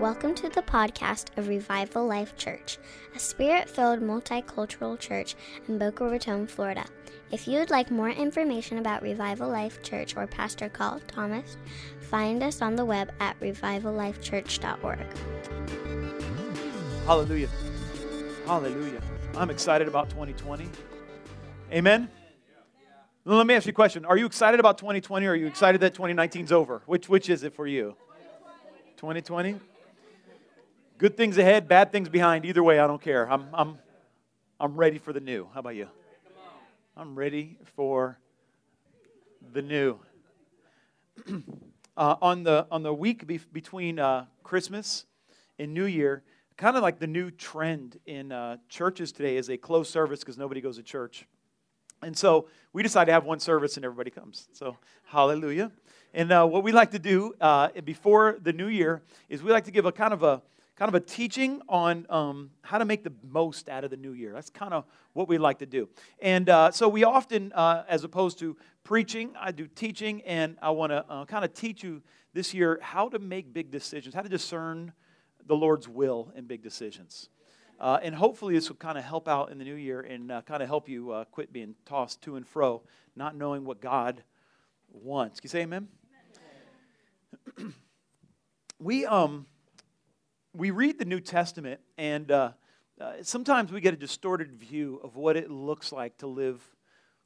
Welcome to the podcast of Revival Life Church, a spirit filled multicultural church in Boca Raton, Florida. If you would like more information about Revival Life Church or Pastor Carl Thomas, find us on the web at revivallifechurch.org. Hallelujah. Hallelujah. I'm excited about 2020. Amen. Let me ask you a question. Are you excited about 2020 or are you excited that 2019's over? Which, which is it for you? 2020? Good things ahead, bad things behind. Either way, I don't care. I'm, I'm, I'm ready for the new. How about you? I'm ready for the new. uh, on, the, on the week be- between uh, Christmas and New Year, kind of like the new trend in uh, churches today is a closed service because nobody goes to church. And so we decide to have one service and everybody comes. So, hallelujah. And uh, what we like to do uh, before the new year is we like to give a kind of a kind of a teaching on um, how to make the most out of the new year. That's kind of what we like to do. And uh, so we often, uh, as opposed to preaching, I do teaching, and I want to uh, kind of teach you this year how to make big decisions, how to discern the Lord's will in big decisions. Uh, and hopefully, this will kind of help out in the new year and uh, kind of help you uh, quit being tossed to and fro, not knowing what God wants. Can you say amen? amen. we, um, we read the New Testament, and uh, uh, sometimes we get a distorted view of what it looks like to live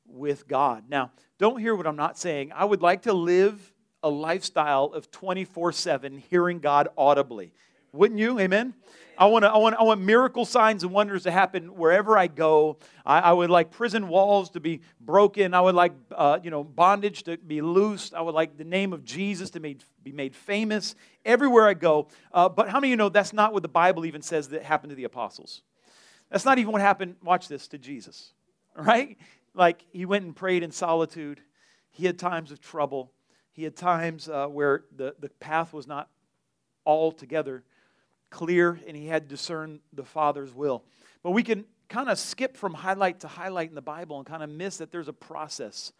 with God. Now, don't hear what I'm not saying. I would like to live a lifestyle of 24 7 hearing God audibly. Wouldn't you? Amen? I want, to, I, want, I want miracle signs and wonders to happen wherever I go. I, I would like prison walls to be broken. I would like uh, you know, bondage to be loosed. I would like the name of Jesus to made, be made famous everywhere I go. Uh, but how many of you know that's not what the Bible even says that happened to the apostles? That's not even what happened, watch this, to Jesus, right? Like he went and prayed in solitude. He had times of trouble. He had times uh, where the, the path was not altogether clear and he had discerned the Father's will. But we can kind of skip from highlight to highlight in the Bible and kind of miss that there's a process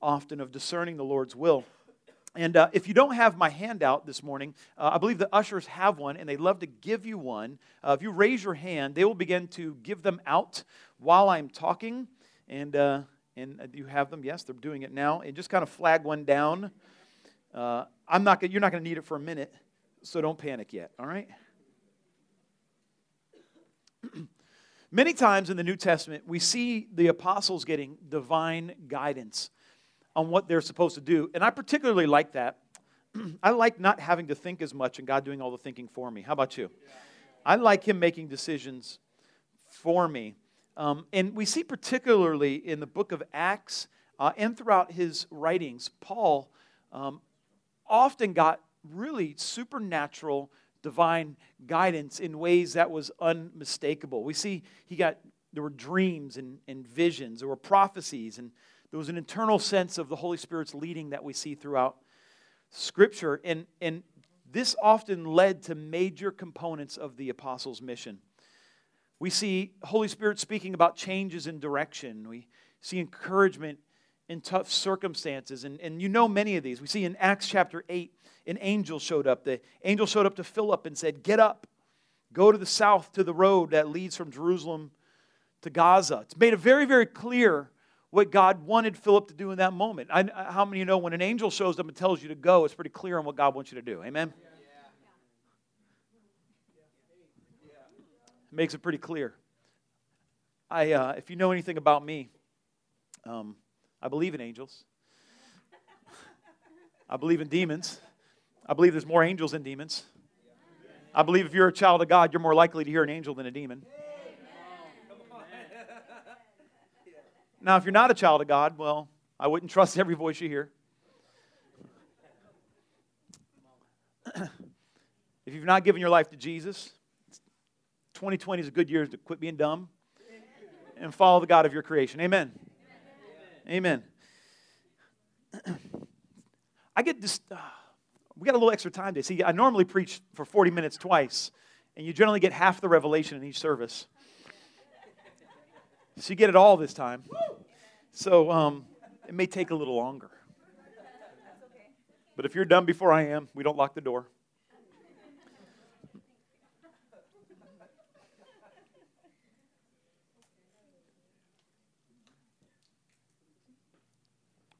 often of discerning the Lord's will. And uh, if you don't have my handout this morning, uh, I believe the ushers have one and they'd love to give you one. Uh, if you raise your hand, they will begin to give them out while I'm talking. And, uh, and uh, you have them? Yes, they're doing it now. And just kind of flag one down. Uh, I'm not, you're not going to need it for a minute, so don't panic yet, all right? Many times in the New Testament, we see the apostles getting divine guidance on what they're supposed to do. And I particularly like that. I like not having to think as much and God doing all the thinking for me. How about you? I like Him making decisions for me. Um, and we see particularly in the book of Acts uh, and throughout his writings, Paul um, often got really supernatural divine guidance in ways that was unmistakable. We see he got, there were dreams and, and visions, there were prophecies, and there was an internal sense of the Holy Spirit's leading that we see throughout Scripture. And, and this often led to major components of the apostles' mission. We see Holy Spirit speaking about changes in direction. We see encouragement in tough circumstances. And, and you know many of these. We see in Acts chapter 8, an angel showed up. The angel showed up to Philip and said, Get up, go to the south to the road that leads from Jerusalem to Gaza. It's made it very, very clear what God wanted Philip to do in that moment. I, how many you know when an angel shows up and tells you to go, it's pretty clear on what God wants you to do? Amen? Makes it pretty clear. I, uh, if you know anything about me, um, I believe in angels. I believe in demons. I believe there's more angels than demons. I believe if you're a child of God, you're more likely to hear an angel than a demon. Now, if you're not a child of God, well, I wouldn't trust every voice you hear. if you've not given your life to Jesus, 2020 is a good year to quit being dumb and follow the God of your creation. Amen. Amen. I get this. Uh, we got a little extra time today. See, I normally preach for 40 minutes twice, and you generally get half the revelation in each service. So you get it all this time. So um, it may take a little longer. But if you're done before I am, we don't lock the door.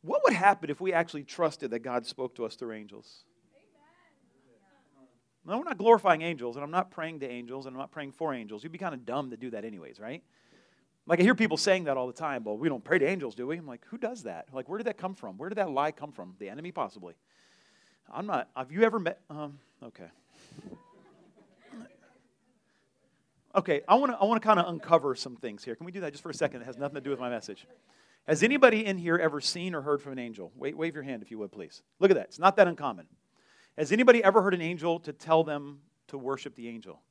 What would happen if we actually trusted that God spoke to us through angels? No, we're not glorifying angels, and I'm not praying to angels, and I'm not praying for angels. You'd be kind of dumb to do that, anyways, right? Like I hear people saying that all the time. Well, we don't pray to angels, do we? I'm like, who does that? Like, where did that come from? Where did that lie come from? The enemy, possibly. I'm not. Have you ever met? Um, okay. Okay, I want to I want to kind of uncover some things here. Can we do that just for a second? It has nothing to do with my message. Has anybody in here ever seen or heard from an angel? Wait, wave your hand if you would, please. Look at that. It's not that uncommon. Has anybody ever heard an angel to tell them to worship the angel?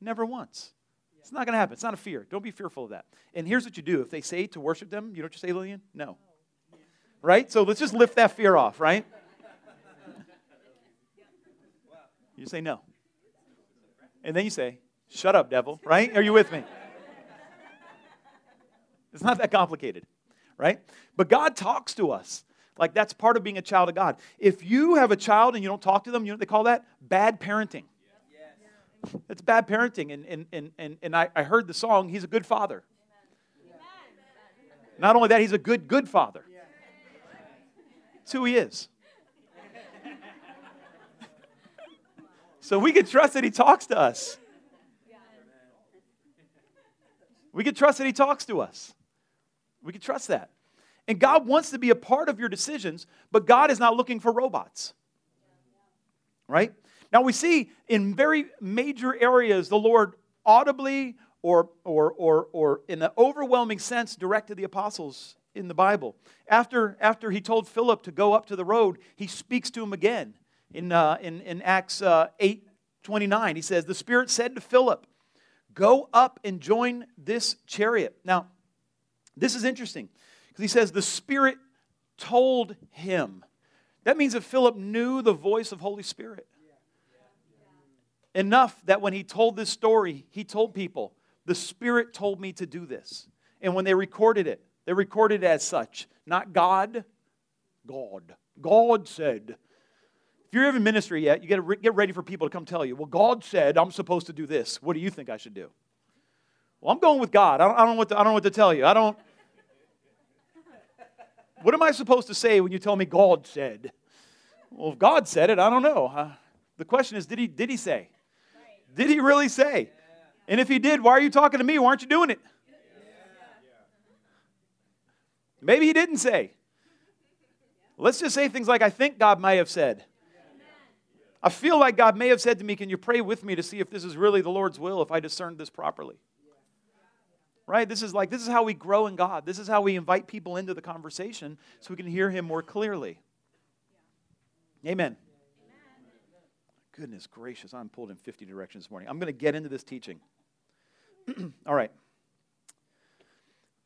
Never once. It's not going to happen. It's not a fear. Don't be fearful of that. And here's what you do if they say to worship them, you know what you say, Lillian? No. Right? So let's just lift that fear off, right? You say no. And then you say, shut up, devil, right? Are you with me? It's not that complicated, right? But God talks to us. Like that's part of being a child of God. If you have a child and you don't talk to them, you know they call that? Bad parenting. It's bad parenting. And, and, and, and, and I, I heard the song, He's a Good Father. Not only that, He's a good, good Father. That's who He is. So we can trust that He talks to us. We can trust that He talks to us. We can trust that. And God wants to be a part of your decisions, but God is not looking for robots. Right? Now we see in very major areas the Lord audibly or, or, or, or in an overwhelming sense directed the apostles in the Bible. After, after he told Philip to go up to the road, he speaks to him again in, uh, in, in Acts uh, 8 29. He says, The Spirit said to Philip, Go up and join this chariot. Now, this is interesting because he says, The Spirit told him. That means that Philip knew the voice of Holy Spirit. Enough that when he told this story, he told people, The Spirit told me to do this. And when they recorded it, they recorded it as such. Not God, God. God said. If you're in ministry yet, you got to get ready for people to come tell you, Well, God said I'm supposed to do this. What do you think I should do? Well, I'm going with God. I don't, I don't, know, what to, I don't know what to tell you. I don't. What am I supposed to say when you tell me God said? Well, if God said it, I don't know. Uh, the question is, did he, did he say? Did he really say? And if he did, why are you talking to me? Why aren't you doing it? Maybe he didn't say. Let's just say things like, I think God may have said. I feel like God may have said to me, Can you pray with me to see if this is really the Lord's will, if I discerned this properly? Right? This is like, this is how we grow in God. This is how we invite people into the conversation so we can hear Him more clearly. Amen. Goodness gracious, I'm pulled in 50 directions this morning. I'm going to get into this teaching. All right.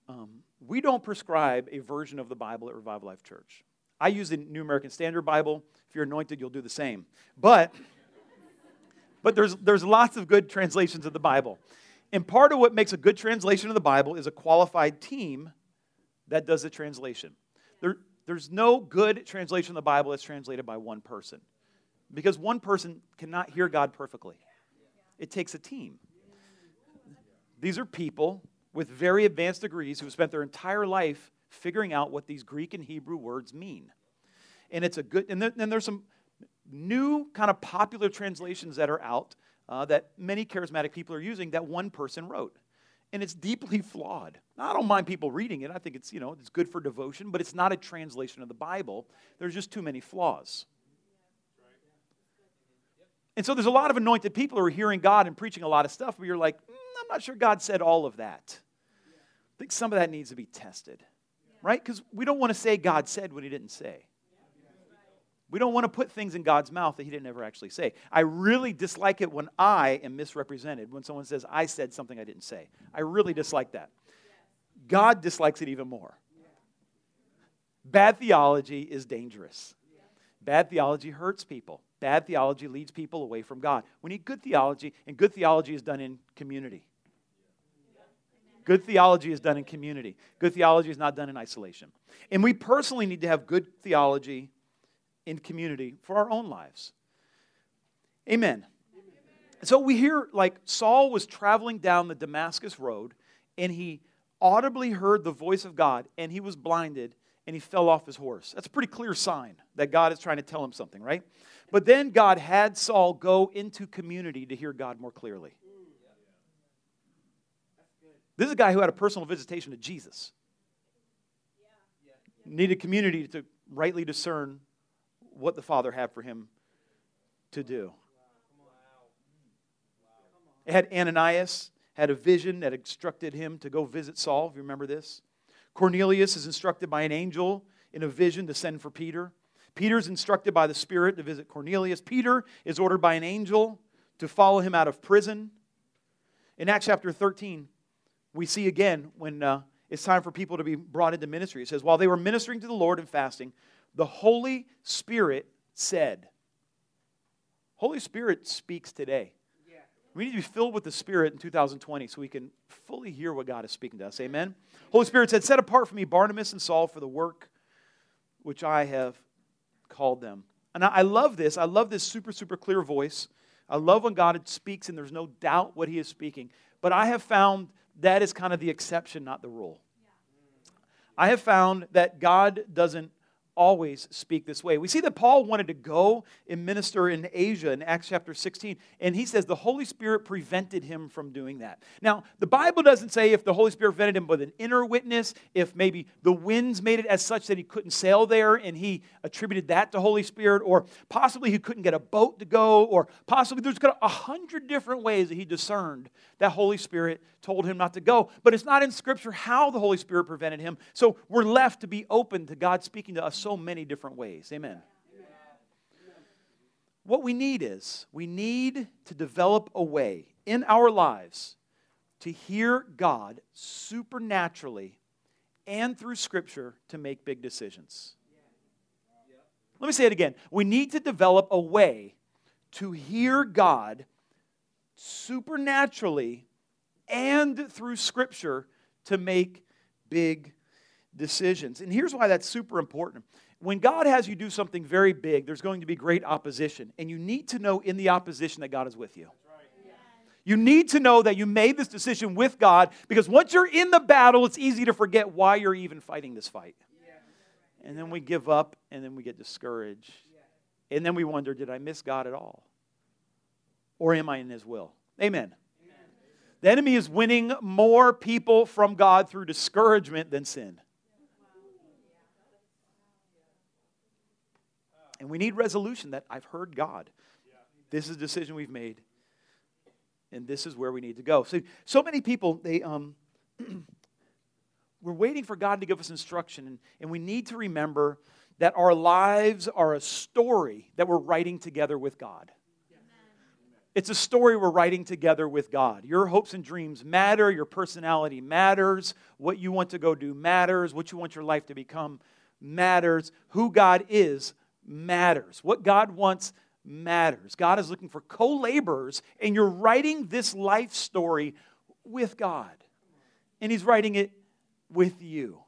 Um, we don't prescribe a version of the Bible at Revival Life Church. I use the New American Standard Bible. If you're anointed, you'll do the same. But, but there's, there's lots of good translations of the Bible. And part of what makes a good translation of the Bible is a qualified team that does the translation. There, there's no good translation of the Bible that's translated by one person because one person cannot hear God perfectly. It takes a team. These are people with very advanced degrees who spent their entire life figuring out what these Greek and Hebrew words mean. And it's a good, and then there's some new kind of popular translations that are out uh, that many charismatic people are using that one person wrote. And it's deeply flawed. Now, I don't mind people reading it. I think it's, you know, it's good for devotion, but it's not a translation of the Bible. There's just too many flaws. And so there's a lot of anointed people who are hearing God and preaching a lot of stuff, but you're like, mm, I'm not sure God said all of that. I think some of that needs to be tested, right? Because we don't want to say God said what he didn't say. We don't want to put things in God's mouth that he didn't ever actually say. I really dislike it when I am misrepresented, when someone says, I said something I didn't say. I really dislike that. God dislikes it even more. Bad theology is dangerous. Bad theology hurts people. Bad theology leads people away from God. We need good theology, and good theology is done in community. Good theology is done in community. Good theology is not done in isolation. And we personally need to have good theology in community for our own lives. Amen. So we hear like Saul was traveling down the Damascus road and he audibly heard the voice of God, and he was blinded, and he fell off his horse. That's a pretty clear sign that God is trying to tell him something, right? But then God had Saul go into community to hear God more clearly. This is a guy who had a personal visitation to Jesus. Needed community to rightly discern what the Father had for him to do. It had Ananias had a vision that instructed him to go visit Saul. If you remember this, Cornelius is instructed by an angel in a vision to send for Peter. Peter's instructed by the Spirit to visit Cornelius. Peter is ordered by an angel to follow him out of prison. In Acts chapter 13, we see again when uh, it's time for people to be brought into ministry. It says, While they were ministering to the Lord and fasting, the Holy Spirit said, Holy Spirit speaks today. We need to be filled with the Spirit in 2020 so we can fully hear what God is speaking to us. Amen. Holy Spirit said, Set apart for me Barnabas and Saul for the work which I have called them. And I love this. I love this super, super clear voice. I love when God speaks and there's no doubt what he is speaking. But I have found that is kind of the exception, not the rule. I have found that God doesn't always speak this way. We see that Paul wanted to go and minister in Asia in Acts chapter 16, and he says the Holy Spirit prevented him from doing that. Now, the Bible doesn't say if the Holy Spirit prevented him with an inner witness, if maybe the winds made it as such that he couldn't sail there and he attributed that to Holy Spirit, or possibly he couldn't get a boat to go, or possibly there's a hundred different ways that he discerned that Holy Spirit told him not to go. But it's not in Scripture how the Holy Spirit prevented him. So we're left to be open to God speaking to us so many different ways. Amen. What we need is we need to develop a way in our lives to hear God supernaturally and through Scripture to make big decisions. Let me say it again. We need to develop a way to hear God supernaturally and through Scripture to make big decisions. And here's why that's super important. When God has you do something very big, there's going to be great opposition. And you need to know in the opposition that God is with you. You need to know that you made this decision with God because once you're in the battle, it's easy to forget why you're even fighting this fight. And then we give up and then we get discouraged. And then we wonder, did I miss God at all? Or am I in His will? Amen. The enemy is winning more people from God through discouragement than sin. And we need resolution that I've heard God. This is a decision we've made. And this is where we need to go. So, so many people, they, um, we're waiting for God to give us instruction. And, and we need to remember that our lives are a story that we're writing together with God. It's a story we're writing together with God. Your hopes and dreams matter. Your personality matters. What you want to go do matters. What you want your life to become matters. Who God is matters. What God wants matters. God is looking for co laborers, and you're writing this life story with God. And He's writing it with you.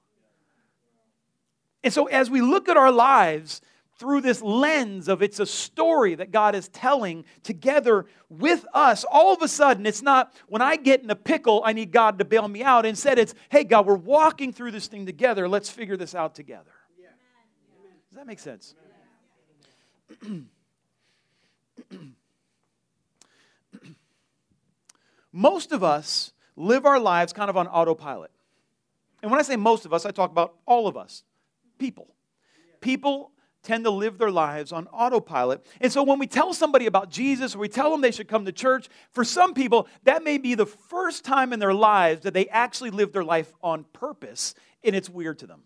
And so, as we look at our lives through this lens of it's a story that God is telling together with us, all of a sudden, it's not when I get in a pickle, I need God to bail me out. Instead, it's, hey, God, we're walking through this thing together. Let's figure this out together. Does that make sense? most of us live our lives kind of on autopilot. And when I say most of us, I talk about all of us people. People tend to live their lives on autopilot. And so when we tell somebody about Jesus or we tell them they should come to church, for some people, that may be the first time in their lives that they actually live their life on purpose, and it's weird to them.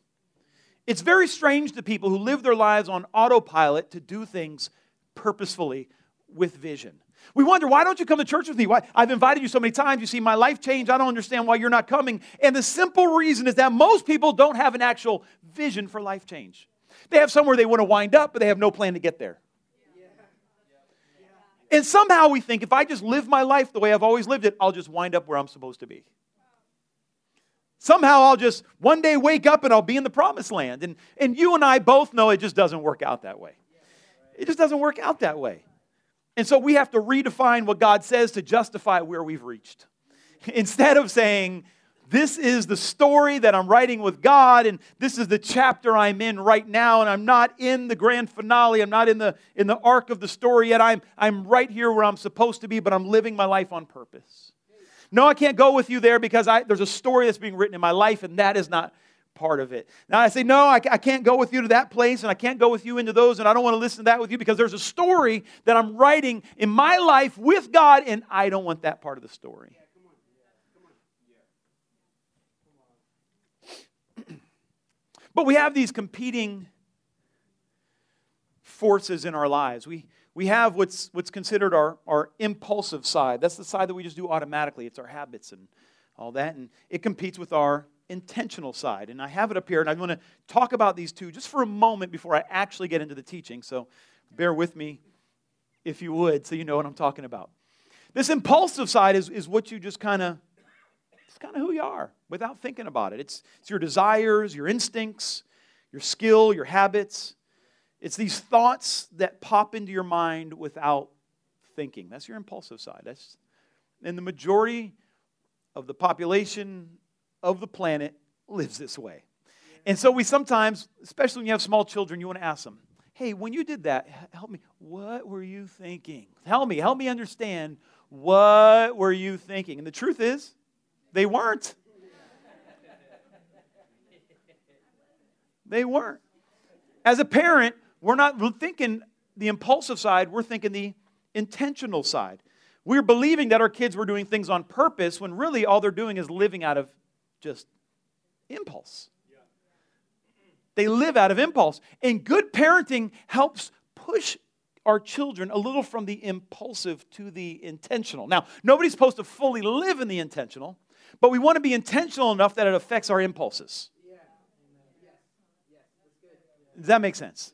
It's very strange to people who live their lives on autopilot to do things purposefully with vision. We wonder, why don't you come to church with me? Why? I've invited you so many times. You see my life change. I don't understand why you're not coming. And the simple reason is that most people don't have an actual vision for life change. They have somewhere they want to wind up, but they have no plan to get there. And somehow we think if I just live my life the way I've always lived it, I'll just wind up where I'm supposed to be. Somehow I'll just one day wake up and I'll be in the promised land. And, and you and I both know it just doesn't work out that way. It just doesn't work out that way. And so we have to redefine what God says to justify where we've reached. Instead of saying, this is the story that I'm writing with God, and this is the chapter I'm in right now, and I'm not in the grand finale. I'm not in the, in the arc of the story yet. I'm, I'm right here where I'm supposed to be, but I'm living my life on purpose. No, I can't go with you there because I, there's a story that's being written in my life, and that is not part of it. Now I say, no, I, I can't go with you to that place, and I can't go with you into those, and I don't want to listen to that with you because there's a story that I'm writing in my life with God, and I don't want that part of the story. But we have these competing forces in our lives. We, we have what's, what's considered our, our impulsive side. That's the side that we just do automatically. It's our habits and all that. And it competes with our intentional side. And I have it up here, and I want to talk about these two just for a moment before I actually get into the teaching. So bear with me if you would, so you know what I'm talking about. This impulsive side is, is what you just kind of, it's kind of who you are without thinking about it. It's, it's your desires, your instincts, your skill, your habits. It's these thoughts that pop into your mind without thinking. That's your impulsive side. That's, and the majority of the population of the planet lives this way. And so we sometimes, especially when you have small children, you want to ask them, hey, when you did that, help me, what were you thinking? Help me, help me understand what were you thinking? And the truth is, they weren't. They weren't. As a parent, we're not thinking the impulsive side, we're thinking the intentional side. We're believing that our kids were doing things on purpose when really all they're doing is living out of just impulse. They live out of impulse. And good parenting helps push our children a little from the impulsive to the intentional. Now, nobody's supposed to fully live in the intentional, but we want to be intentional enough that it affects our impulses. Does that make sense?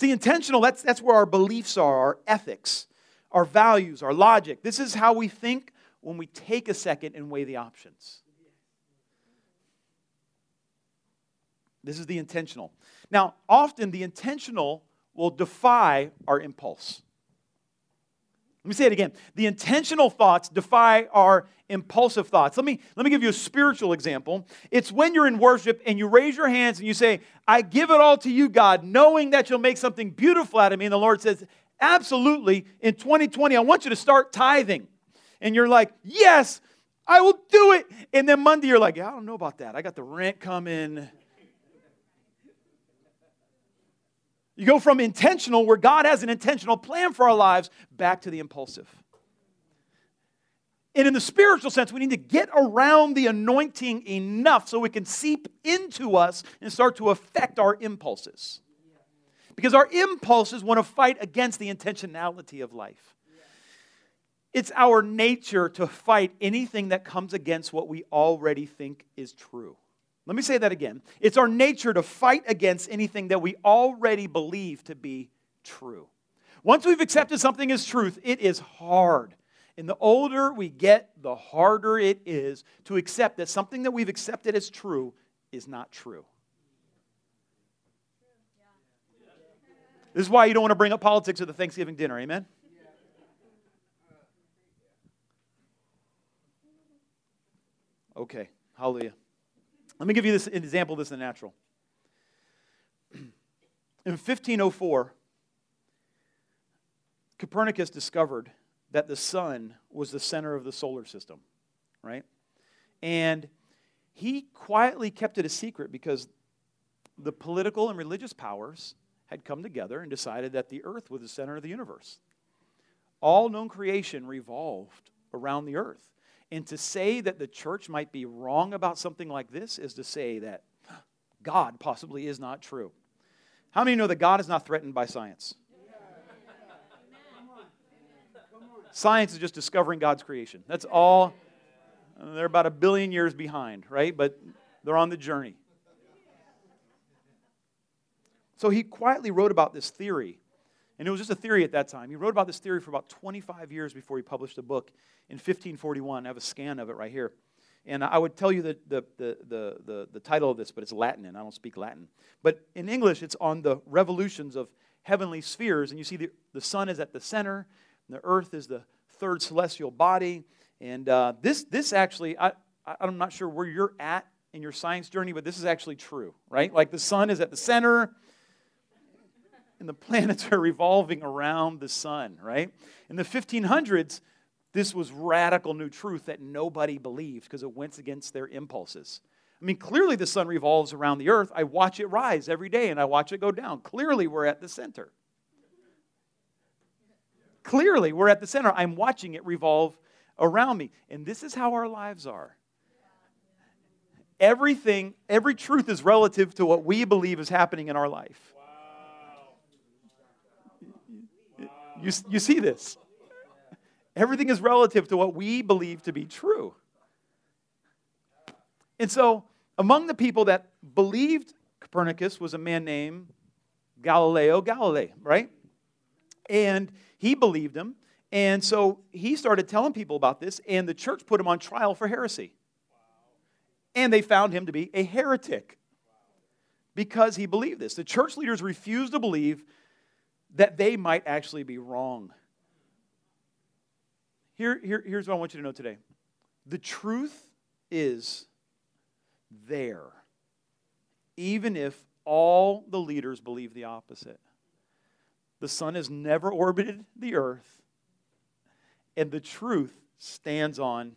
See, intentional, that's, that's where our beliefs are, our ethics, our values, our logic. This is how we think when we take a second and weigh the options. This is the intentional. Now, often the intentional will defy our impulse. Let me say it again. The intentional thoughts defy our impulsive thoughts. Let me, let me give you a spiritual example. It's when you're in worship and you raise your hands and you say, I give it all to you, God, knowing that you'll make something beautiful out of me. And the Lord says, Absolutely, in 2020, I want you to start tithing. And you're like, Yes, I will do it. And then Monday, you're like, I don't know about that. I got the rent coming. You go from intentional, where God has an intentional plan for our lives, back to the impulsive. And in the spiritual sense, we need to get around the anointing enough so it can seep into us and start to affect our impulses. Because our impulses want to fight against the intentionality of life. It's our nature to fight anything that comes against what we already think is true. Let me say that again. It's our nature to fight against anything that we already believe to be true. Once we've accepted something as truth, it is hard. And the older we get, the harder it is to accept that something that we've accepted as true is not true. This is why you don't want to bring up politics at the Thanksgiving dinner, amen? Okay, hallelujah. Let me give you this example of this in the natural. In 1504, Copernicus discovered that the sun was the center of the solar system, right? And he quietly kept it a secret because the political and religious powers had come together and decided that the earth was the center of the universe. All known creation revolved around the earth. And to say that the church might be wrong about something like this is to say that God possibly is not true. How many know that God is not threatened by science? Science is just discovering God's creation. That's all. They're about a billion years behind, right? But they're on the journey. So he quietly wrote about this theory and it was just a theory at that time. He wrote about this theory for about 25 years before he published a book in 1541. I have a scan of it right here. And I would tell you the, the, the, the, the, the title of this, but it's Latin, and I don't speak Latin. But in English, it's on the revolutions of heavenly spheres. And you see the, the sun is at the center, the earth is the third celestial body. And uh, this, this actually, I, I'm not sure where you're at in your science journey, but this is actually true, right? Like the sun is at the center, and the planets are revolving around the sun, right? In the 1500s, this was radical new truth that nobody believed because it went against their impulses. I mean, clearly the sun revolves around the earth. I watch it rise every day and I watch it go down. Clearly, we're at the center. Clearly, we're at the center. I'm watching it revolve around me. And this is how our lives are. Everything, every truth is relative to what we believe is happening in our life. You, you see this? Everything is relative to what we believe to be true. And so, among the people that believed Copernicus was a man named Galileo Galilei, right? And he believed him. And so he started telling people about this, and the church put him on trial for heresy. And they found him to be a heretic because he believed this. The church leaders refused to believe that they might actually be wrong. Here, here, here's what I want you to know today the truth is there, even if all the leaders believe the opposite. The sun has never orbited the earth, and the truth stands on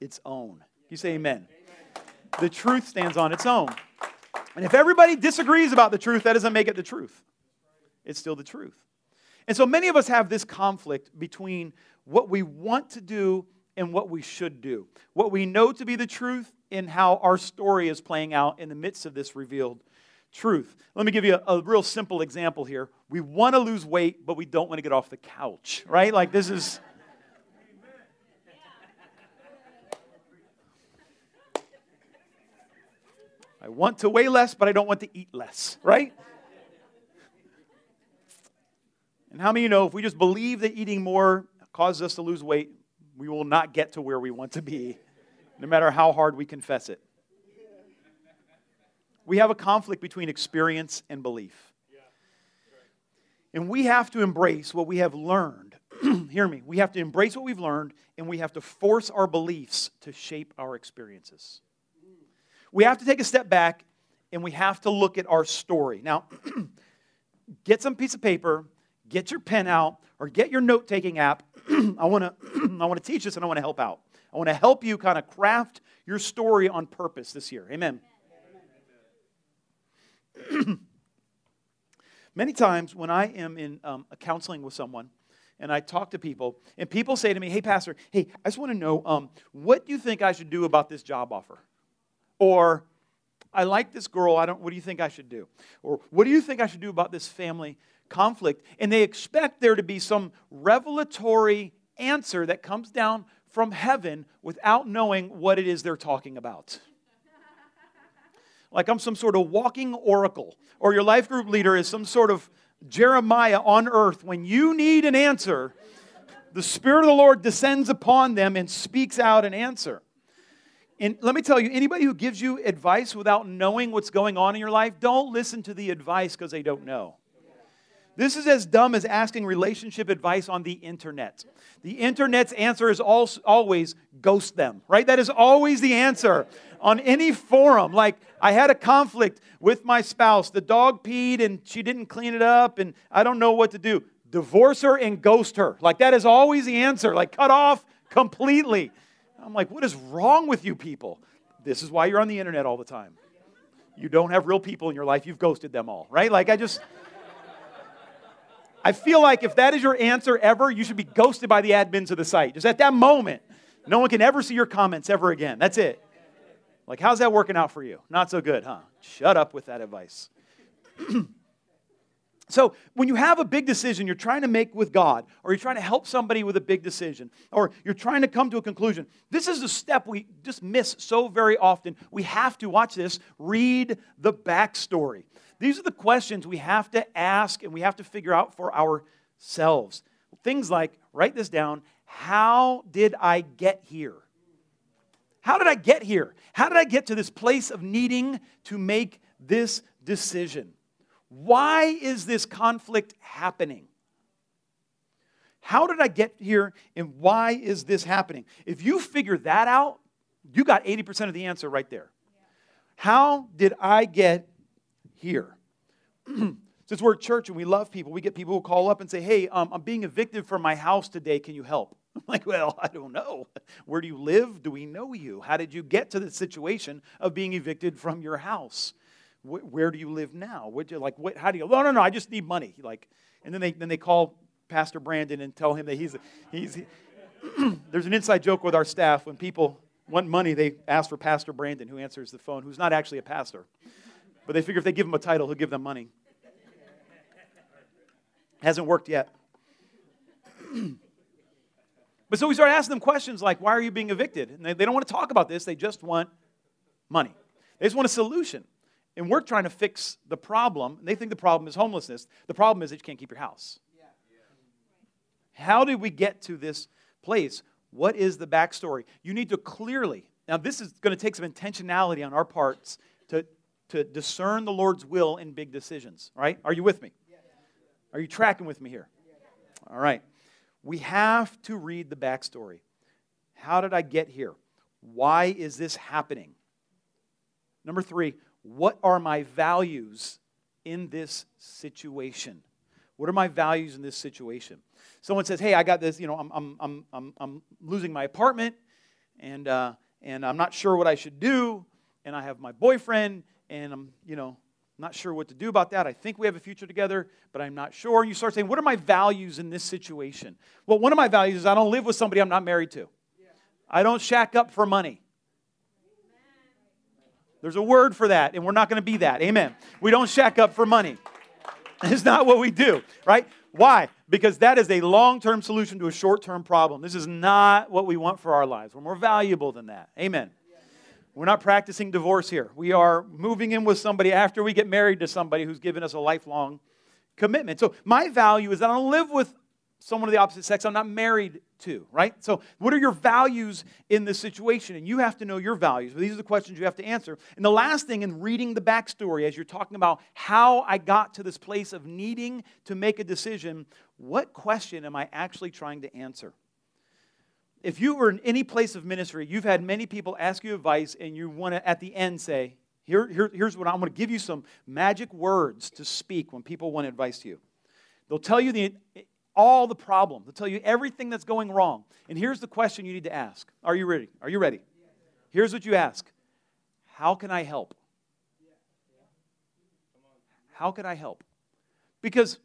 its own. You say amen. amen. The truth stands on its own. And if everybody disagrees about the truth, that doesn't make it the truth it's still the truth. And so many of us have this conflict between what we want to do and what we should do, what we know to be the truth, and how our story is playing out in the midst of this revealed truth. Let me give you a, a real simple example here. We want to lose weight, but we don't want to get off the couch, right? Like this is. I want to weigh less, but I don't want to eat less, right? And how many you know if we just believe that eating more causes us to lose weight, we will not get to where we want to be, no matter how hard we confess it? We have a conflict between experience and belief. And we have to embrace what we have learned. Hear me. We have to embrace what we've learned, and we have to force our beliefs to shape our experiences. We have to take a step back and we have to look at our story. Now, get some piece of paper get your pen out or get your note taking app. I want to I want to teach this and I want to help out. I want to help you kind of craft your story on purpose this year. Amen. Many times when I am in um, counseling with someone and I talk to people, and people say to me, Hey, Pastor, hey, I just want to know um, what do you think I should do about this job offer? Or, I like this girl, I don't, what do you think I should do? Or, what do you think I should do about this family conflict, and they expect there to be some revelatory answer that comes down from heaven without knowing what it is they're talking about. like I'm some sort of walking oracle, or your life group leader is some sort of Jeremiah on earth. When you need an answer, the Spirit of the Lord descends upon them and speaks out an answer. And let me tell you, anybody who gives you advice without knowing what's going on in your life, don't listen to the advice because they don't know. This is as dumb as asking relationship advice on the internet. The internet's answer is always ghost them, right? That is always the answer on any forum. Like, I had a conflict with my spouse. The dog peed and she didn't clean it up, and I don't know what to do. Divorce her and ghost her. Like, that is always the answer. Like, cut off completely. I'm like, what is wrong with you people? This is why you're on the internet all the time. You don't have real people in your life, you've ghosted them all, right? Like, I just. I feel like if that is your answer ever, you should be ghosted by the admins of the site. Just at that moment, no one can ever see your comments ever again. That's it. Like, how's that working out for you? Not so good, huh? Shut up with that advice. so, when you have a big decision you're trying to make with God, or you're trying to help somebody with a big decision, or you're trying to come to a conclusion, this is a step we just miss so very often. We have to, watch this, read the backstory. These are the questions we have to ask and we have to figure out for ourselves. Things like, write this down how did I get here? How did I get here? How did I get to this place of needing to make this decision? Why is this conflict happening? How did I get here and why is this happening? If you figure that out, You got 80% of the answer right there. How did I get here? Since we're a church and we love people, we get people who call up and say, Hey, um, I'm being evicted from my house today. Can you help? I'm like, Well, I don't know. Where do you live? Do we know you? How did you get to the situation of being evicted from your house? Where do you live now? What you like? What, how do you? No, no, no. I just need money. Like, and then they then they call Pastor Brandon and tell him that he's he's. there's an inside joke with our staff when people want money, they ask for Pastor Brandon, who answers the phone, who's not actually a pastor. But they figure if they give him a title, he'll give them money. Hasn't worked yet. but so we start asking them questions like, why are you being evicted? And they, they don't want to talk about this, they just want money. They just want a solution. And we're trying to fix the problem. And they think the problem is homelessness. The problem is that you can't keep your house. How did we get to this place? What is the backstory? You need to clearly, now, this is going to take some intentionality on our parts to, to discern the Lord's will in big decisions, right? Are you with me? Are you tracking with me here? All right. We have to read the backstory. How did I get here? Why is this happening? Number three, what are my values in this situation? What are my values in this situation? Someone says, Hey, I got this, you know, I'm, I'm, I'm, I'm, I'm losing my apartment and, uh, and I'm not sure what I should do. And I have my boyfriend and I'm, you know, not sure what to do about that. I think we have a future together, but I'm not sure. And you start saying, What are my values in this situation? Well, one of my values is I don't live with somebody I'm not married to, I don't shack up for money. There's a word for that, and we're not going to be that. Amen. We don't shack up for money. It's not what we do, right? Why? Because that is a long term solution to a short term problem. This is not what we want for our lives. We're more valuable than that. Amen. We're not practicing divorce here. We are moving in with somebody after we get married to somebody who's given us a lifelong commitment. So, my value is that I don't live with someone of the opposite sex I'm not married to, right? So, what are your values in this situation? And you have to know your values. These are the questions you have to answer. And the last thing in reading the backstory, as you're talking about how I got to this place of needing to make a decision, what question am I actually trying to answer? If you were in any place of ministry, you've had many people ask you advice, and you want to, at the end, say, here, here, here's what I'm going to give you some magic words to speak when people want advice to you. They'll tell you the all the problem. They'll tell you everything that's going wrong. And here's the question you need to ask. Are you ready? Are you ready? Here's what you ask How can I help? How can I help? Because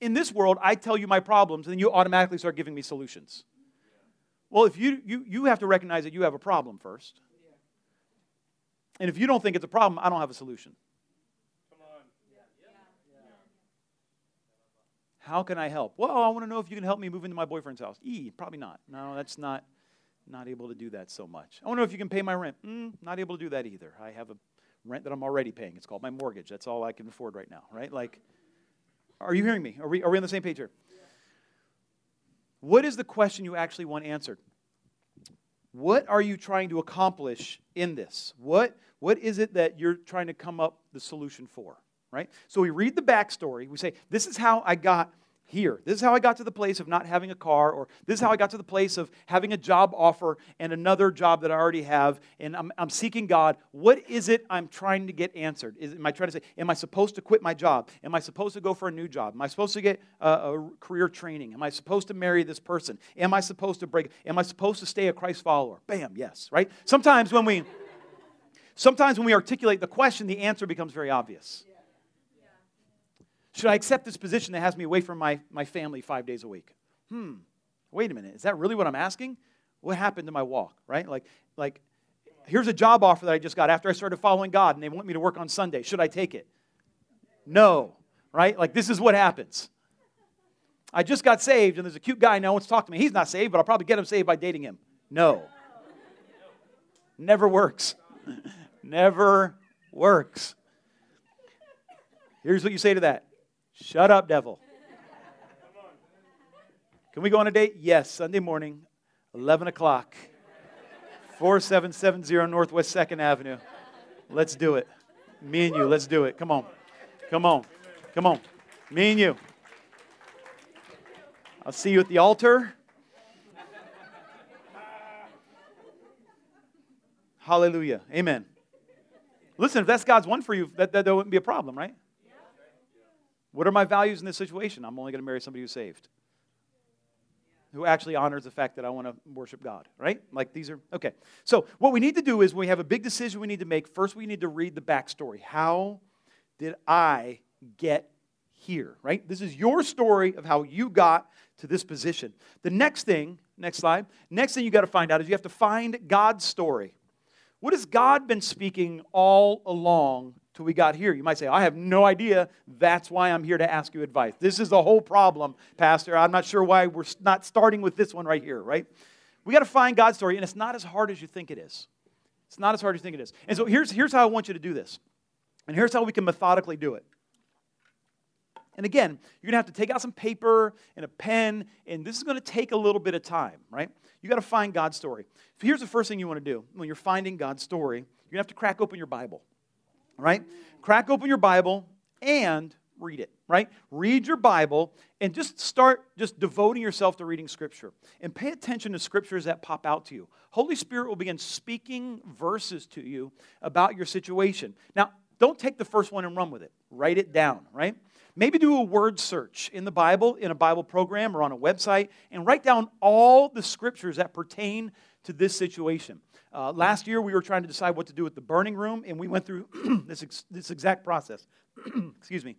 in this world, I tell you my problems, and then you automatically start giving me solutions. Well, if you, you, you have to recognize that you have a problem first. And if you don't think it's a problem, I don't have a solution. Come on. How can I help? Well, I want to know if you can help me move into my boyfriend's house. E, probably not. No, that's not not able to do that so much. I want to know if you can pay my rent. Mm, not able to do that either. I have a rent that I'm already paying. It's called my mortgage. That's all I can afford right now, right? Like, are you hearing me? Are we, are we on the same page here? What is the question you actually want answered? What are you trying to accomplish in this? What, what is it that you're trying to come up the solution for? right? So we read the backstory. We say, This is how I got here. This is how I got to the place of not having a car, or this is how I got to the place of having a job offer and another job that I already have, and I'm, I'm seeking God. What is it I'm trying to get answered? Is, am I trying to say, Am I supposed to quit my job? Am I supposed to go for a new job? Am I supposed to get a, a career training? Am I supposed to marry this person? Am I supposed to break? Am I supposed to stay a Christ follower? Bam, yes, right? Sometimes when we. Sometimes when we articulate the question, the answer becomes very obvious. Should I accept this position that has me away from my, my family five days a week? Hmm, wait a minute. Is that really what I'm asking? What happened to my walk, right? Like, like here's a job offer that I just got after I started following God and they want me to work on Sunday. Should I take it? No, right? Like, this is what happens. I just got saved and there's a cute guy now wants to talk to me. He's not saved, but I'll probably get him saved by dating him. No. Never works. Never works. Here's what you say to that Shut up, devil. Can we go on a date? Yes, Sunday morning, 11 o'clock, 4770 Northwest 2nd Avenue. Let's do it. Me and you, let's do it. Come on. Come on. Come on. Me and you. I'll see you at the altar. Hallelujah. Amen. Listen, if that's God's one for you, that, that, that wouldn't be a problem, right? What are my values in this situation? I'm only going to marry somebody who's saved, who actually honors the fact that I want to worship God, right? Like these are, okay. So, what we need to do is when we have a big decision we need to make, first we need to read the backstory. How did I get here, right? This is your story of how you got to this position. The next thing, next slide, next thing you got to find out is you have to find God's story. What has God been speaking all along till we got here? You might say, I have no idea. That's why I'm here to ask you advice. This is the whole problem, Pastor. I'm not sure why we're not starting with this one right here, right? We got to find God's story, and it's not as hard as you think it is. It's not as hard as you think it is. And so here's, here's how I want you to do this. And here's how we can methodically do it. And again, you're going to have to take out some paper and a pen, and this is going to take a little bit of time, right? You got to find God's story. So here's the first thing you want to do when you're finding God's story. You're going to have to crack open your Bible, right? Crack open your Bible and read it, right? Read your Bible and just start just devoting yourself to reading Scripture. And pay attention to scriptures that pop out to you. Holy Spirit will begin speaking verses to you about your situation. Now, don't take the first one and run with it. Write it down, right? Maybe do a word search in the Bible, in a Bible program, or on a website, and write down all the scriptures that pertain to this situation. Uh, last year, we were trying to decide what to do with the burning room, and we went through this, ex- this exact process. Excuse me.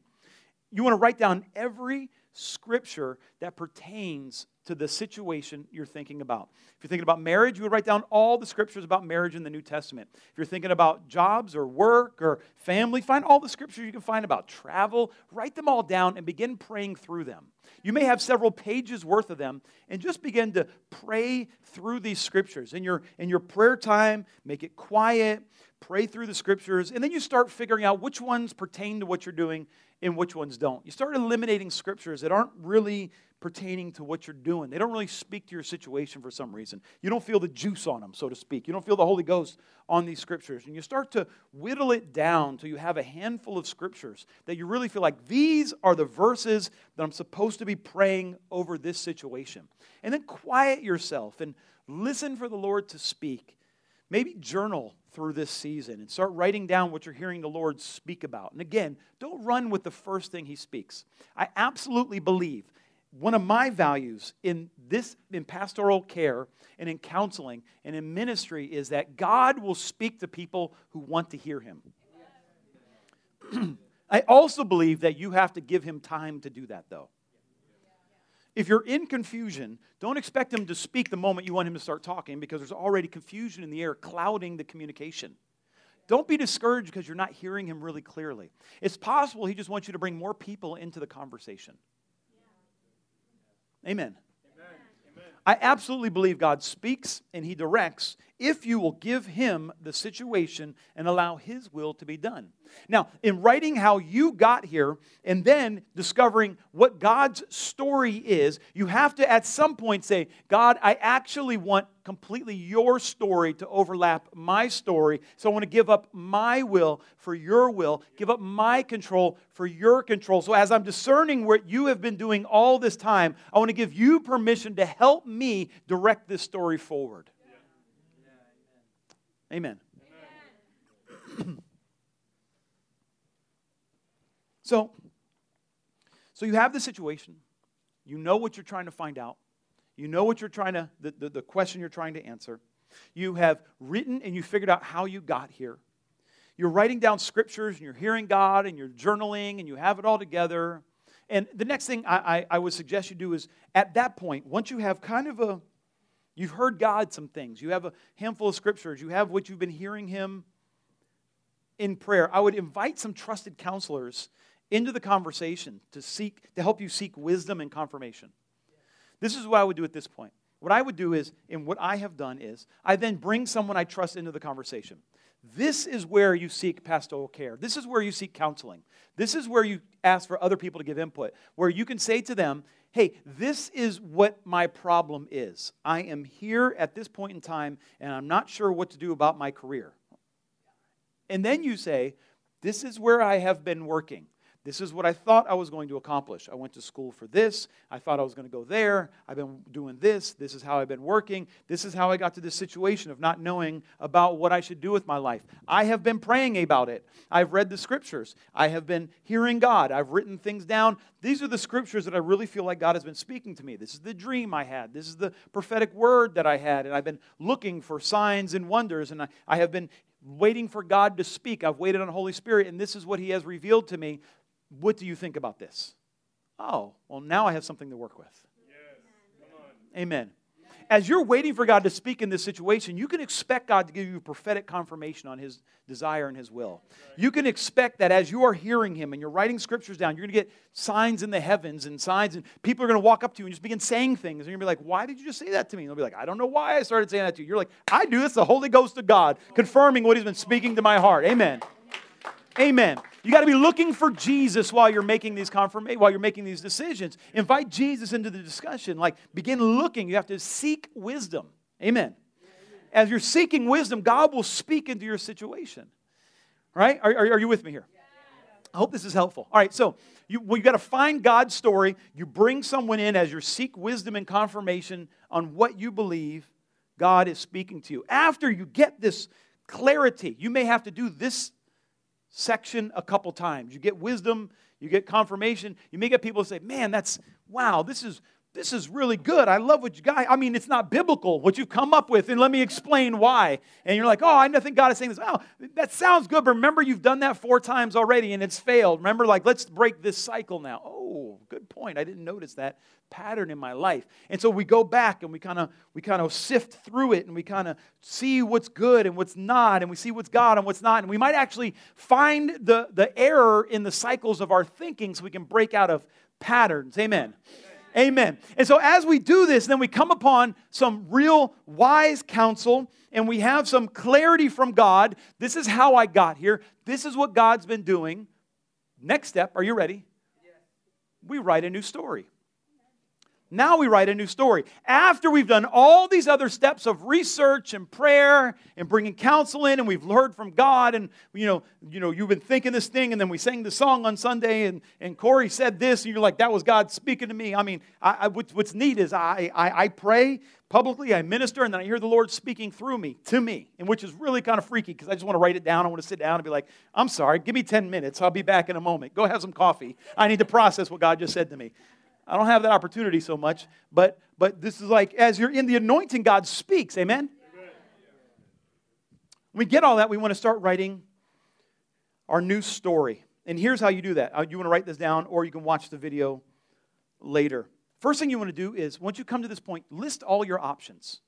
You want to write down every scripture that pertains to the situation you're thinking about. If you're thinking about marriage, you would write down all the scriptures about marriage in the New Testament. If you're thinking about jobs or work or family, find all the scriptures you can find about travel, write them all down and begin praying through them. You may have several pages worth of them and just begin to pray through these scriptures. In your, in your prayer time, make it quiet, pray through the scriptures, and then you start figuring out which ones pertain to what you're doing and which ones don't. You start eliminating scriptures that aren't really pertaining to what you're doing. They don't really speak to your situation for some reason. You don't feel the juice on them, so to speak. You don't feel the Holy Ghost on these scriptures. And you start to whittle it down till you have a handful of scriptures that you really feel like these are the verses that I'm supposed to be praying over this situation. And then quiet yourself and listen for the Lord to speak. Maybe journal through this season and start writing down what you're hearing the Lord speak about. And again, don't run with the first thing he speaks. I absolutely believe one of my values in this in pastoral care and in counseling and in ministry is that God will speak to people who want to hear him. I also believe that you have to give him time to do that though. If you're in confusion, don't expect him to speak the moment you want him to start talking because there's already confusion in the air clouding the communication. Don't be discouraged because you're not hearing him really clearly. It's possible he just wants you to bring more people into the conversation. Amen. Amen. I absolutely believe God speaks and He directs if you will give Him the situation and allow His will to be done. Now, in writing how you got here and then discovering what God's story is, you have to at some point say, God, I actually want completely your story to overlap my story. So I want to give up my will for your will, give up my control for your control. So as I'm discerning what you have been doing all this time, I want to give you permission to help me direct this story forward. Amen. Amen. So, so you have the situation. You know what you're trying to find out. You know what you're trying to, the, the, the question you're trying to answer. You have written and you figured out how you got here. You're writing down scriptures and you're hearing God and you're journaling and you have it all together. And the next thing I, I, I would suggest you do is at that point, once you have kind of a, you've heard God some things, you have a handful of scriptures, you have what you've been hearing Him in prayer, I would invite some trusted counselors into the conversation to seek to help you seek wisdom and confirmation. This is what I would do at this point. What I would do is, and what I have done is, I then bring someone I trust into the conversation. This is where you seek pastoral care. This is where you seek counseling. This is where you ask for other people to give input, where you can say to them, hey, this is what my problem is. I am here at this point in time, and I'm not sure what to do about my career. And then you say, this is where I have been working. This is what I thought I was going to accomplish. I went to school for this. I thought I was going to go there. I've been doing this. This is how I've been working. This is how I got to this situation of not knowing about what I should do with my life. I have been praying about it. I've read the scriptures. I have been hearing God. I've written things down. These are the scriptures that I really feel like God has been speaking to me. This is the dream I had. This is the prophetic word that I had. And I've been looking for signs and wonders. And I, I have been waiting for God to speak. I've waited on the Holy Spirit, and this is what He has revealed to me. What do you think about this? Oh, well, now I have something to work with. Yes. Amen. As you're waiting for God to speak in this situation, you can expect God to give you prophetic confirmation on His desire and His will. You can expect that as you are hearing Him and you're writing scriptures down, you're going to get signs in the heavens and signs, and people are going to walk up to you and just begin saying things. And you're going to be like, Why did you just say that to me? And they'll be like, I don't know why I started saying that to you. You're like, I do. this, the Holy Ghost of God confirming what He's been speaking to my heart. Amen. Amen. You got to be looking for Jesus while you're making these confirm- while you're making these decisions. Invite Jesus into the discussion. Like begin looking. You have to seek wisdom. Amen. As you're seeking wisdom, God will speak into your situation. Right? Are, are, are you with me here? I hope this is helpful. All right, so you, well, you got to find God's story. You bring someone in as you seek wisdom and confirmation on what you believe God is speaking to you. After you get this clarity, you may have to do this section a couple times. You get wisdom, you get confirmation. You may get people say, "Man, that's wow, this is this is really good. I love what you got. I mean, it's not biblical what you've come up with, and let me explain why." And you're like, "Oh, I think God is saying this. Oh, that sounds good, but remember you've done that four times already and it's failed. Remember, like, let's break this cycle now." Oh, point. I didn't notice that pattern in my life. And so we go back and we kind of we kind of sift through it and we kind of see what's good and what's not and we see what's God and what's not and we might actually find the the error in the cycles of our thinking so we can break out of patterns. Amen. Amen. And so as we do this, then we come upon some real wise counsel and we have some clarity from God. This is how I got here. This is what God's been doing. Next step, are you ready? We write a new story. Now we write a new story. After we've done all these other steps of research and prayer and bringing counsel in, and we've heard from God, and you know, you know, you've been thinking this thing, and then we sang the song on Sunday, and, and Corey said this, and you're like, that was God speaking to me. I mean, I, I, what's, neat is I, I, I pray publicly, I minister, and then I hear the Lord speaking through me to me, and which is really kind of freaky because I just want to write it down. I want to sit down and be like, I'm sorry, give me 10 minutes. I'll be back in a moment. Go have some coffee. I need to process what God just said to me. I don't have that opportunity so much, but but this is like as you're in the anointing, God speaks. Amen. When we get all that, we want to start writing our new story. And here's how you do that. Uh, you want to write this down, or you can watch the video later. First thing you want to do is, once you come to this point, list all your options.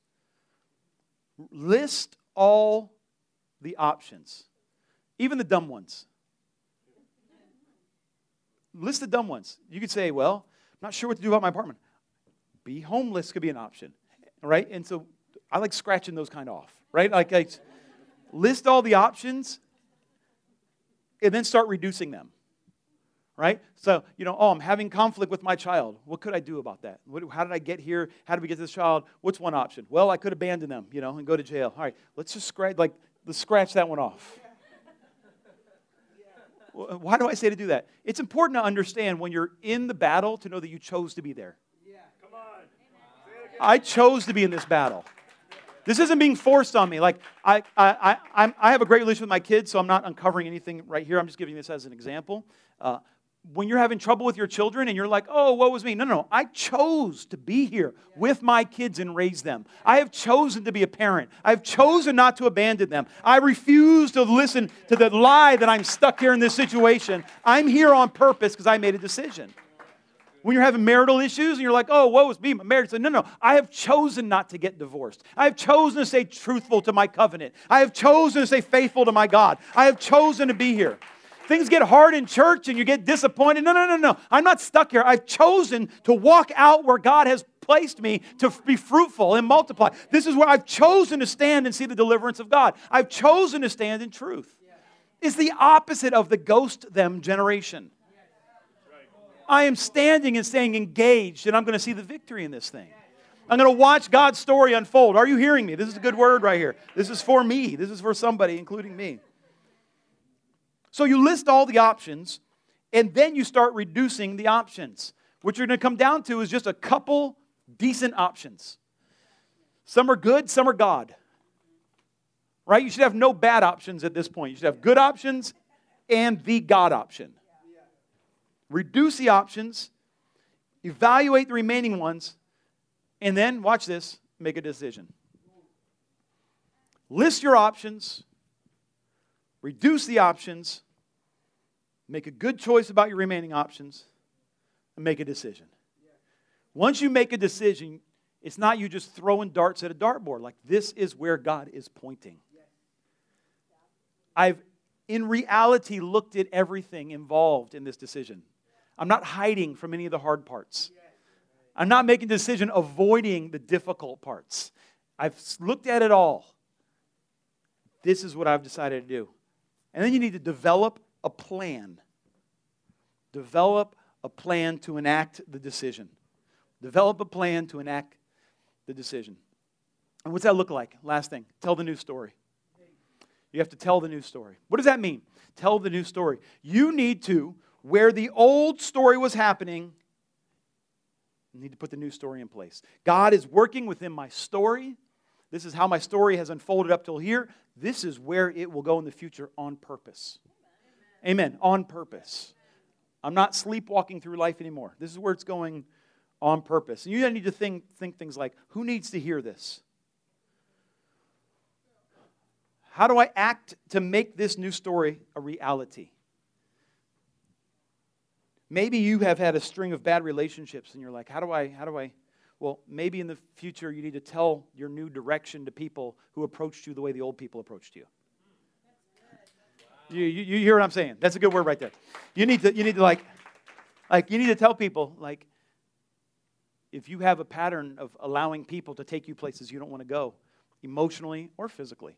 List all the options, even the dumb ones. List the dumb ones. You could say, well, not sure what to do about my apartment. Be homeless could be an option, right? And so I like scratching those kind of off, right? Like, I list all the options and then start reducing them, right? So, you know, oh, I'm having conflict with my child. What could I do about that? What, how did I get here? How did we get this child? What's one option? Well, I could abandon them, you know, and go to jail. All right, let's just scratch, like, let's scratch that one off. Why do I say to do that? It's important to understand when you're in the battle to know that you chose to be there. Yeah. Come on. I chose to be in this battle. This isn't being forced on me. Like, I, I, I, I have a great relationship with my kids, so I'm not uncovering anything right here. I'm just giving this as an example. Uh, when you're having trouble with your children and you're like, oh, what was me? No, no, no. I chose to be here with my kids and raise them. I have chosen to be a parent. I've chosen not to abandon them. I refuse to listen to the lie that I'm stuck here in this situation. I'm here on purpose because I made a decision. When you're having marital issues and you're like, oh, what was me? My marriage. Say, no, no. I have chosen not to get divorced. I have chosen to stay truthful to my covenant. I have chosen to stay faithful to my God. I have chosen to be here things get hard in church and you get disappointed. No, no, no, no. I'm not stuck here. I've chosen to walk out where God has placed me to be fruitful and multiply. This is where I've chosen to stand and see the deliverance of God. I've chosen to stand in truth. It's the opposite of the ghost them generation. I am standing and staying engaged, and I'm going to see the victory in this thing. I'm going to watch God's story unfold. Are you hearing me? This is a good word right here. This is for me. This is for somebody, including me. So you list all the options, And then you start reducing the options. What you're going to come down to is just a couple decent options. Some are good, some are God. Right? You should have no bad options at this point. You should have good options and the God option. Reduce the options, evaluate the remaining ones, and then, watch this, make a decision. List your options, reduce the options, make a good choice about your remaining options, and make a decision. Once you make a decision, it's not you just throwing darts at a dartboard. Like, this is where God is pointing. I've, in reality, looked at everything involved in this decision. I'm not hiding from any of the hard parts. I'm not making a decision avoiding the difficult parts. I've looked at it all. This is what I've decided to do. And then you need to develop a plan. Develop a plan to enact the decision. Develop a plan to enact the decision. And what's that look like? Last thing tell the new story. You have to tell the new story. What does that mean? Tell the new story. You need to, where the old story was happening, you need to put the new story in place. God is working within my story. This is how my story has unfolded up till here. This is where it will go in the future on purpose. Amen. On purpose. I'm not sleepwalking through life anymore. This is where it's going on purpose. And you need to think, think things like who needs to hear this? How do I act to make this new story a reality? Maybe you have had a string of bad relationships and you're like, how do I, how do I, well, maybe in the future you need to tell your new direction to people who approached you the way the old people approached you. You, you, you hear what I'm saying? That's a good word right there. You need to, you need to like, like, you need to tell people, like, if you have a pattern of allowing people to take you places you don't want to go, emotionally or physically,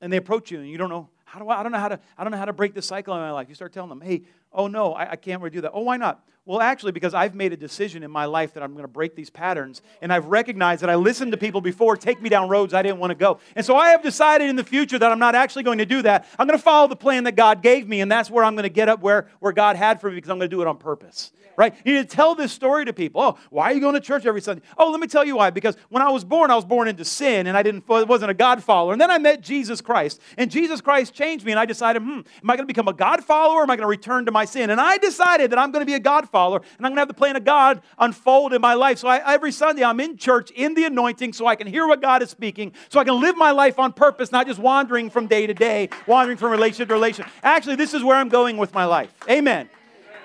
and they approach you and you don't know how do I, I don't know how to I don't know how to break this cycle in my life. You start telling them, hey, oh no, I, I can't really do that. Oh, why not? Well, actually, because I've made a decision in my life that I'm going to break these patterns, and I've recognized that I listened to people before take me down roads I didn't want to go. And so I have decided in the future that I'm not actually going to do that. I'm going to follow the plan that God gave me, and that's where I'm going to get up where, where God had for me because I'm going to do it on purpose right? You need to tell this story to people. Oh, why are you going to church every Sunday? Oh, let me tell you why. Because when I was born, I was born into sin and I didn't, wasn't a God follower. And then I met Jesus Christ. And Jesus Christ changed me. And I decided, hmm, am I going to become a God follower or am I going to return to my sin? And I decided that I'm going to be a God follower and I'm going to have the plan of God unfold in my life. So I, every Sunday, I'm in church in the anointing so I can hear what God is speaking, so I can live my life on purpose, not just wandering from day to day, wandering from relation to relation. Actually, this is where I'm going with my life. Amen.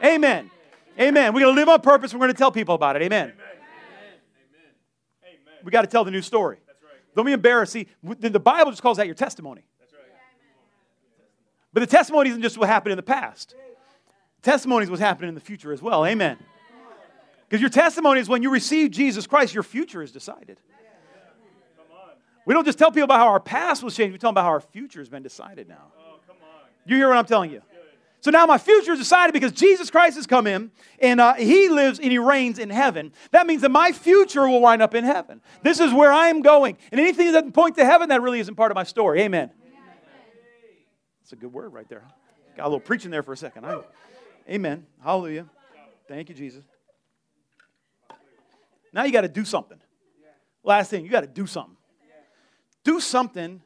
Amen. Amen. We're going to live on purpose. We're going to tell people about it. Amen. Amen. We got to tell the new story. Right. Don't be embarrassed. See, the Bible just calls that your testimony. But the testimony isn't just what happened in the past. Testimony is what's happening in the future as well. Amen. Because your testimony is when you receive Jesus Christ, your future is decided. We don't just tell people about how our past was changed, we tell them about how our future has been decided now. You hear what I'm telling you? So now my future is decided because Jesus Christ has come in and uh, he lives and he reigns in heaven. That means that my future will wind up in heaven. This is where I am going. And anything that doesn't point to heaven, that really isn't part of my story. Amen. That's a good word right there. Got a little preaching there for a second. I, amen. Hallelujah. Thank you, Jesus. Now you got to do something. Last thing, you got to do something. Do something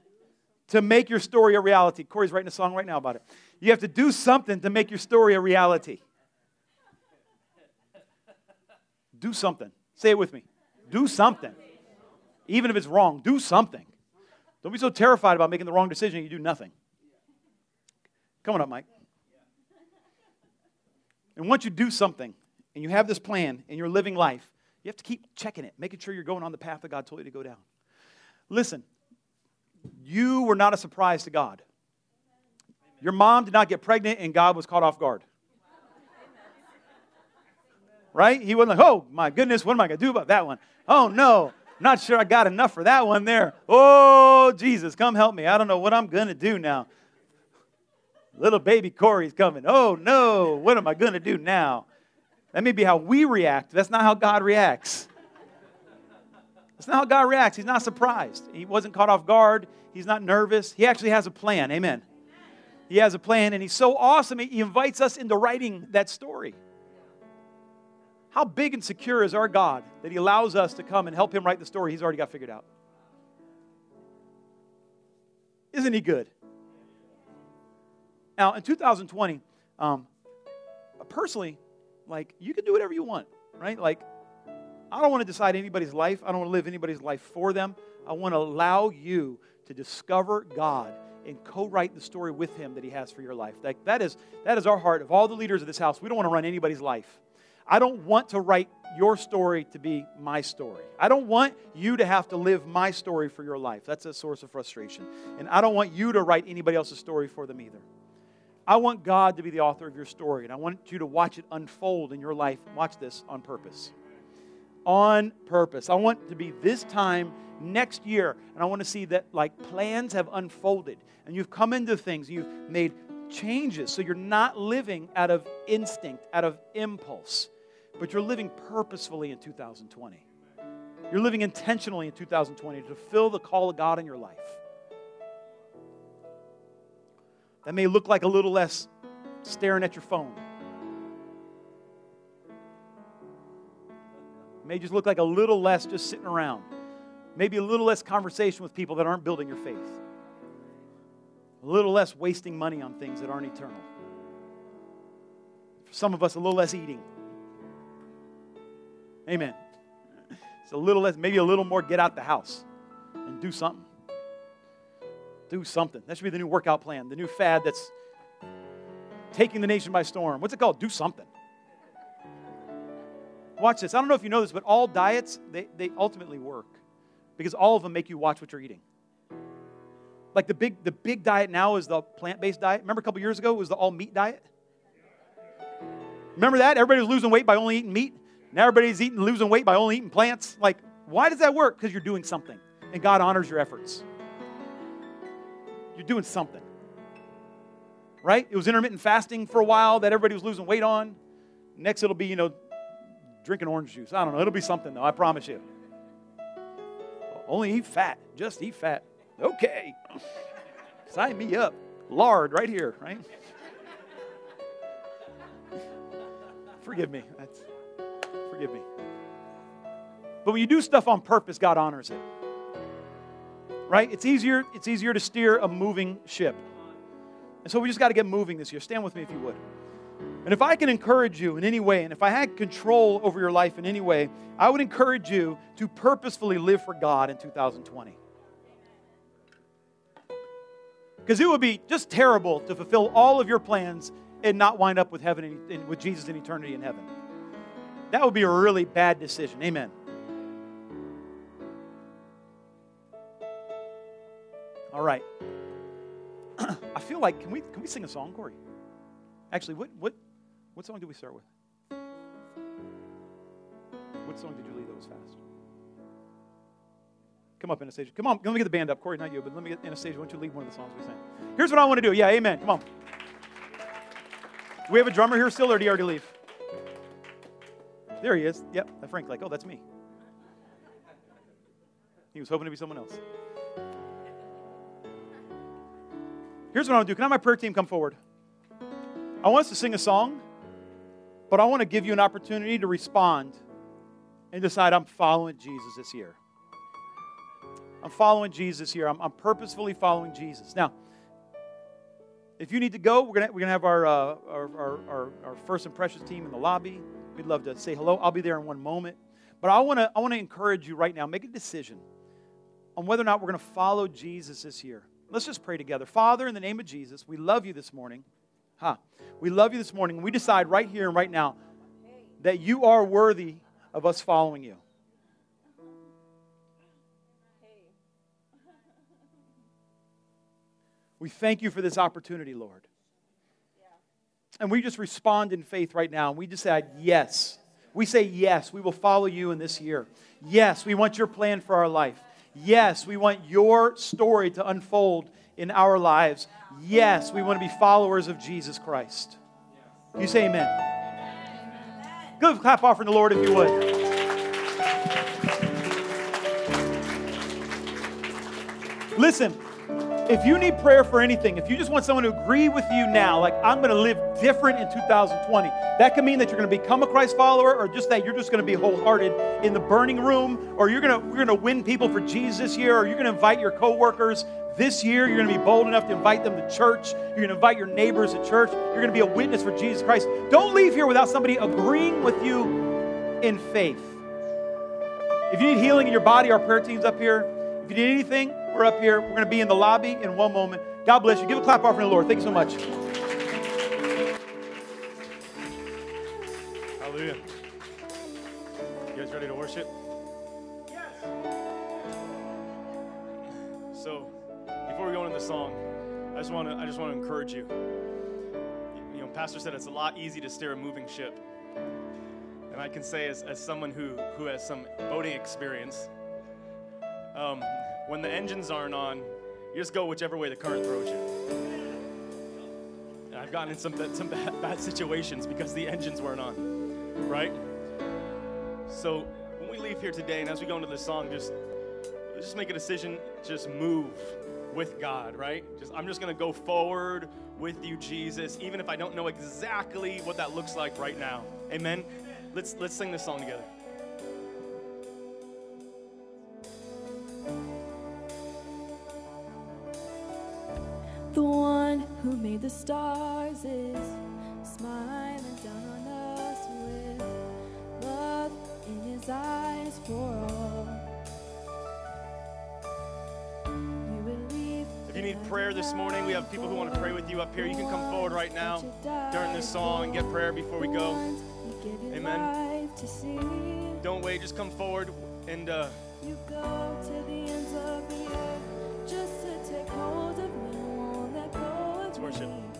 to make your story a reality. Corey's writing a song right now about it. You have to do something to make your story a reality. Do something. Say it with me. Do something. Even if it's wrong, do something. Don't be so terrified about making the wrong decision you do nothing. Come on up, Mike. And once you do something and you have this plan and you're living life, you have to keep checking it, making sure you're going on the path that God told you to go down. Listen, you were not a surprise to God. Your mom did not get pregnant and God was caught off guard. Right? He wasn't like, oh my goodness, what am I going to do about that one? Oh no, not sure I got enough for that one there. Oh, Jesus, come help me. I don't know what I'm going to do now. Little baby Corey's coming. Oh no, what am I going to do now? That may be how we react. That's not how God reacts. That's not how God reacts. He's not surprised. He wasn't caught off guard. He's not nervous. He actually has a plan. Amen. He has a plan, and He's so awesome, He invites us into writing that story. How big and secure is our God that He allows us to come and help Him write the story He's already got figured out? Isn't He good? Now, in 2020, um, personally, like, you can do whatever you want, right? Like, I don't want to decide anybody's life. I don't want to live anybody's life for them. I want to allow you to discover God and co-write the story with him that he has for your life. Like that is that is our heart of all the leaders of this house. We don't want to run anybody's life. I don't want to write your story to be my story. I don't want you to have to live my story for your life. That's a source of frustration. And I don't want you to write anybody else's story for them either. I want God to be the author of your story, and I want you to watch it unfold in your life. Watch this on purpose. On purpose. I want to be this time next year. And I want to see that like plans have unfolded and you've come into things, you've made changes. So you're not living out of instinct, out of impulse, but you're living purposefully in 2020. You're living intentionally in 2020 to fulfill the call of God in your life. That may look like a little less staring at your phone. It may just look like a little less just sitting around. Maybe a little less conversation with people that aren't building your faith. A little less wasting money on things that aren't eternal. For some of us, a little less eating. Amen. It's a little less, maybe a little more get out the house and do something. Do something. That should be the new workout plan, the new fad that's taking the nation by storm. What's it called? Do something. Watch this. I don't know if you know this, but all diets, they, they ultimately work because all of them make you watch what you're eating. Like the big, the big diet now is the plant based diet. Remember a couple years ago it was the all meat diet? Remember that? Everybody was losing weight by only eating meat. Now everybody's eating, losing weight by only eating plants. Like, why does that work? Because you're doing something. And God honors your efforts. You're doing something. Right? It was intermittent fasting for a while that everybody was losing weight on. Next, it'll be, you know, drinking orange juice. I don't know. It'll be something, though. I promise you. Only eat fat. Just eat fat. Okay. Sign me up. Lard right here, right? forgive me. That's, forgive me. But when you do stuff on purpose, God honors it. Right? It's easier, it's easier to steer a moving ship. And so we just got to get moving this year. Stand with me if you would. And if I can encourage you in any way, and if I had control over your life in any way, I would encourage you to purposefully live for God in 2020. Because it would be just terrible to fulfill all of your plans and not wind up with heaven and with Jesus in eternity in heaven. That would be a really bad decision. Amen. All right. I feel like can we can we sing a song, Corey? Actually, what what what song did we start with? What song did you lead that was fast? Come up, Anastasia. Come on, let me get the band up. Corey, not you, but let me get Anastasia. Why don't you lead one of the songs we sang? Here's what I want to do. Yeah, amen. Come on. Do we have a drummer here still, or did he already leave? There he is. Yep, Frank, like, oh, that's me. He was hoping to be someone else. Here's what I want to do. Can I have my prayer team come forward? I want us to sing a song, but I want to give you an opportunity to respond and decide I'm following Jesus this year. I'm following Jesus here. I'm, I'm purposefully following Jesus. Now, if you need to go, we're going we're gonna have our, uh, our, our, our, our first impressions team in the lobby. We'd love to say hello. I'll be there in one moment. But I want to I wanna encourage you right now, make a decision on whether or not we're going to follow Jesus this year. Let's just pray together. Father, in the name of Jesus, we love you this morning. Huh. We love you this morning. We decide right here and right now that you are worthy of us following you. We thank you for this opportunity, Lord. And we just respond in faith right now. And we decide, yes. We say, yes, we will follow you in this year. Yes, we want your plan for our life. Yes, we want your story to unfold in our lives. Yes, we want to be followers of Jesus Christ. You say amen. Good clap offering the Lord if you would. Listen, if you need prayer for anything, if you just want someone to agree with you now, like I'm going to live different in 2020, that could mean that you're going to become a Christ follower, or just that you're just going to be wholehearted in the burning room, or you're going to you're going to win people for Jesus this year, or you're going to invite your coworkers this year. You're going to be bold enough to invite them to church. You're going to invite your neighbors to church. You're going to be a witness for Jesus Christ. Don't leave here without somebody agreeing with you in faith. If you need healing in your body, our prayer team's up here. If you need anything, we're up here. We're going to be in the lobby in one moment. God bless you. Give a clap offering to the Lord. Thank you so much. Hallelujah. You guys ready to worship? Yes. So, before we go into the song, I just want to I just want to encourage you. You know, Pastor said it's a lot easy to steer a moving ship. And I can say as, as someone who, who has some boating experience, um, when the engines aren't on, you just go whichever way the current throws you. And I've gotten in some, some bad, bad situations because the engines weren't on, right? So when we leave here today and as we go into the song, just, just make a decision, just move with God, right? Just I'm just gonna go forward with you, Jesus, even if I don't know exactly what that looks like right now. Amen. Let's let's sing this song together. Who made the stars is smiling down on us with love in his eyes for all. If you need prayer this morning, we have people who want to pray with you up here. You can come forward right now during this song and get prayer before we go. Amen. Amen. Don't wait, just come forward and uh, worship.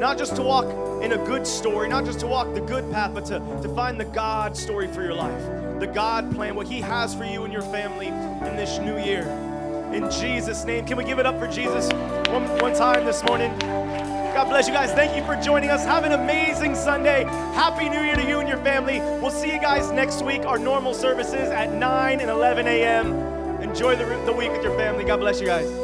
Not just to walk in a good story, not just to walk the good path, but to, to find the God story for your life, the God plan, what He has for you and your family in this new year. In Jesus' name, can we give it up for Jesus one, one time this morning? God bless you guys. Thank you for joining us. Have an amazing Sunday. Happy New Year to you and your family. We'll see you guys next week. Our normal services at 9 and 11 a.m. Enjoy the, the week with your family. God bless you guys.